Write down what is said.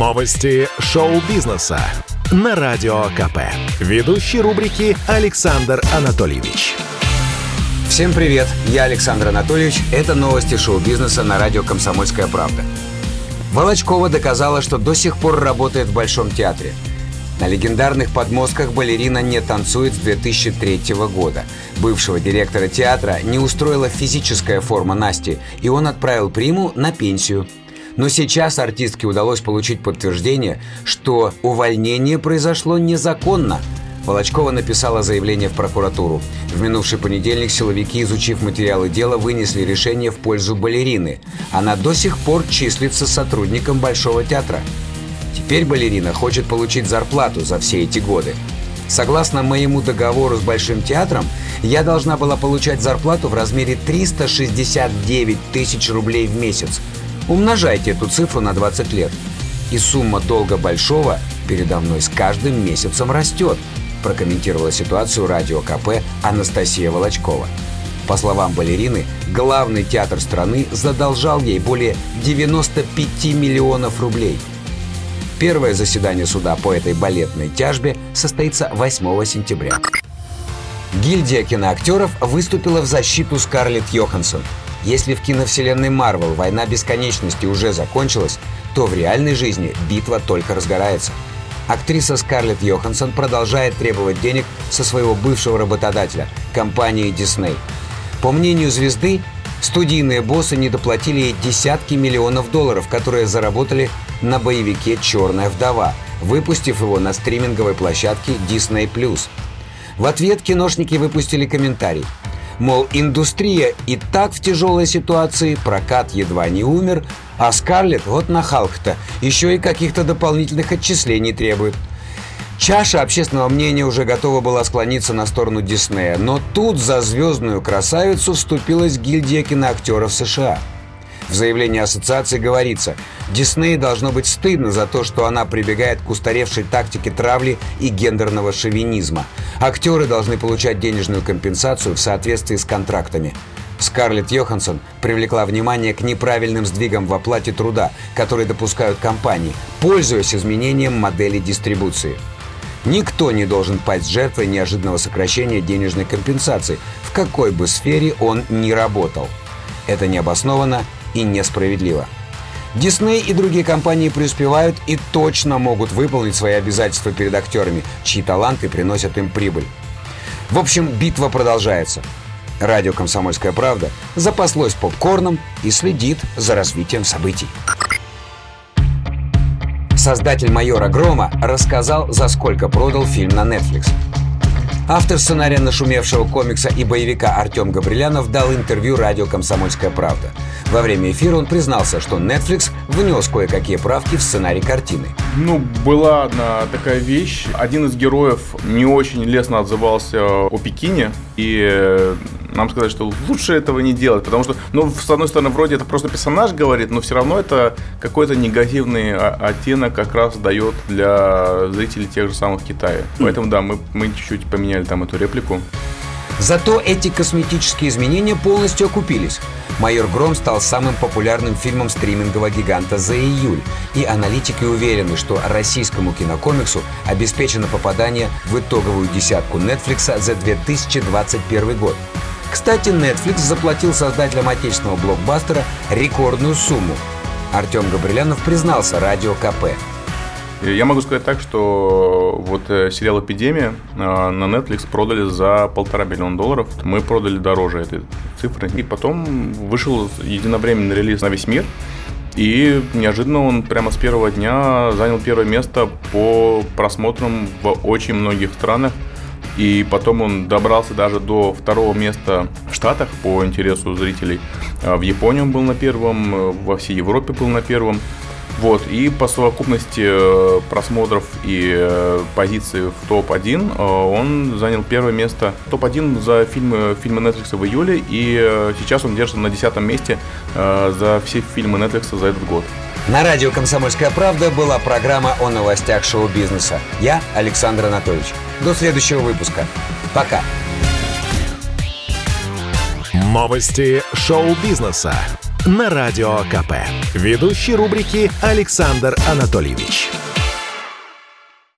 Новости шоу-бизнеса на Радио КП. Ведущий рубрики Александр Анатольевич. Всем привет, я Александр Анатольевич. Это новости шоу-бизнеса на радио «Комсомольская правда». Волочкова доказала, что до сих пор работает в Большом театре. На легендарных подмостках балерина не танцует с 2003 года. Бывшего директора театра не устроила физическая форма Насти, и он отправил приму на пенсию – но сейчас артистке удалось получить подтверждение, что увольнение произошло незаконно. Волочкова написала заявление в прокуратуру. В минувший понедельник силовики, изучив материалы дела, вынесли решение в пользу балерины. Она до сих пор числится сотрудником Большого театра. Теперь балерина хочет получить зарплату за все эти годы. Согласно моему договору с Большим театром, я должна была получать зарплату в размере 369 тысяч рублей в месяц. Умножайте эту цифру на 20 лет. И сумма долга большого передо мной с каждым месяцем растет, прокомментировала ситуацию радио КП Анастасия Волочкова. По словам балерины, главный театр страны задолжал ей более 95 миллионов рублей. Первое заседание суда по этой балетной тяжбе состоится 8 сентября. Гильдия киноактеров выступила в защиту Скарлетт Йоханссон – если в киновселенной Марвел война бесконечности уже закончилась, то в реальной жизни битва только разгорается. Актриса Скарлетт Йоханссон продолжает требовать денег со своего бывшего работодателя – компании Disney. По мнению звезды, студийные боссы не доплатили ей десятки миллионов долларов, которые заработали на боевике «Черная вдова», выпустив его на стриминговой площадке Disney+. В ответ киношники выпустили комментарий – Мол, индустрия и так в тяжелой ситуации, прокат едва не умер, а Скарлетт, вот нахалка-то, еще и каких-то дополнительных отчислений требует. Чаша общественного мнения уже готова была склониться на сторону Диснея, но тут за звездную красавицу вступилась гильдия киноактеров США – в заявлении ассоциации говорится, Дисней должно быть стыдно за то, что она прибегает к устаревшей тактике травли и гендерного шовинизма. Актеры должны получать денежную компенсацию в соответствии с контрактами. Скарлетт Йоханссон привлекла внимание к неправильным сдвигам в оплате труда, которые допускают компании, пользуясь изменением модели дистрибуции. Никто не должен пасть жертвой неожиданного сокращения денежной компенсации, в какой бы сфере он ни работал. Это необоснованно и несправедливо. Дисней и другие компании преуспевают и точно могут выполнить свои обязательства перед актерами, чьи таланты приносят им прибыль. В общем, битва продолжается. Радио «Комсомольская правда» запаслось попкорном и следит за развитием событий. Создатель «Майора Грома» рассказал, за сколько продал фильм на Netflix. Автор сценария нашумевшего комикса и боевика Артем Габрилянов дал интервью радио «Комсомольская правда». Во время эфира он признался, что Netflix внес кое-какие правки в сценарий картины. Ну, была одна такая вещь. Один из героев не очень лестно отзывался о Пекине, и нам сказали, что лучше этого не делать, потому что, ну, с одной стороны, вроде это просто персонаж говорит, но все равно это какой-то негативный оттенок как раз дает для зрителей тех же самых Китая. Поэтому, да, мы, мы чуть-чуть поменяли там эту реплику. Зато эти косметические изменения полностью окупились. «Майор Гром» стал самым популярным фильмом стримингового гиганта за июль, и аналитики уверены, что российскому кинокомиксу обеспечено попадание в итоговую десятку Netflix за 2021 год. Кстати, Netflix заплатил создателям отечественного блокбастера рекордную сумму. Артем Габрилянов признался радио КП – я могу сказать так, что вот э, сериал «Эпидемия» э, на Netflix продали за полтора миллиона долларов. Мы продали дороже этой цифры. И потом вышел единовременный релиз на весь мир. И неожиданно он прямо с первого дня занял первое место по просмотрам в очень многих странах. И потом он добрался даже до второго места в Штатах по интересу зрителей. Э, в Японии он был на первом, во всей Европе был на первом. Вот, и по совокупности э, просмотров и э, позиций в топ-1 э, он занял первое место. Топ-1 за фильмы, фильмы Netflix в июле, и сейчас он держится на десятом месте за все фильмы Netflix за этот год. На радио «Комсомольская правда» была программа о новостях шоу-бизнеса. Я Александр Анатольевич. До следующего выпуска. Пока. Новости шоу-бизнеса. на Радио КП. Ведущий рубрики Александр Анатольевич.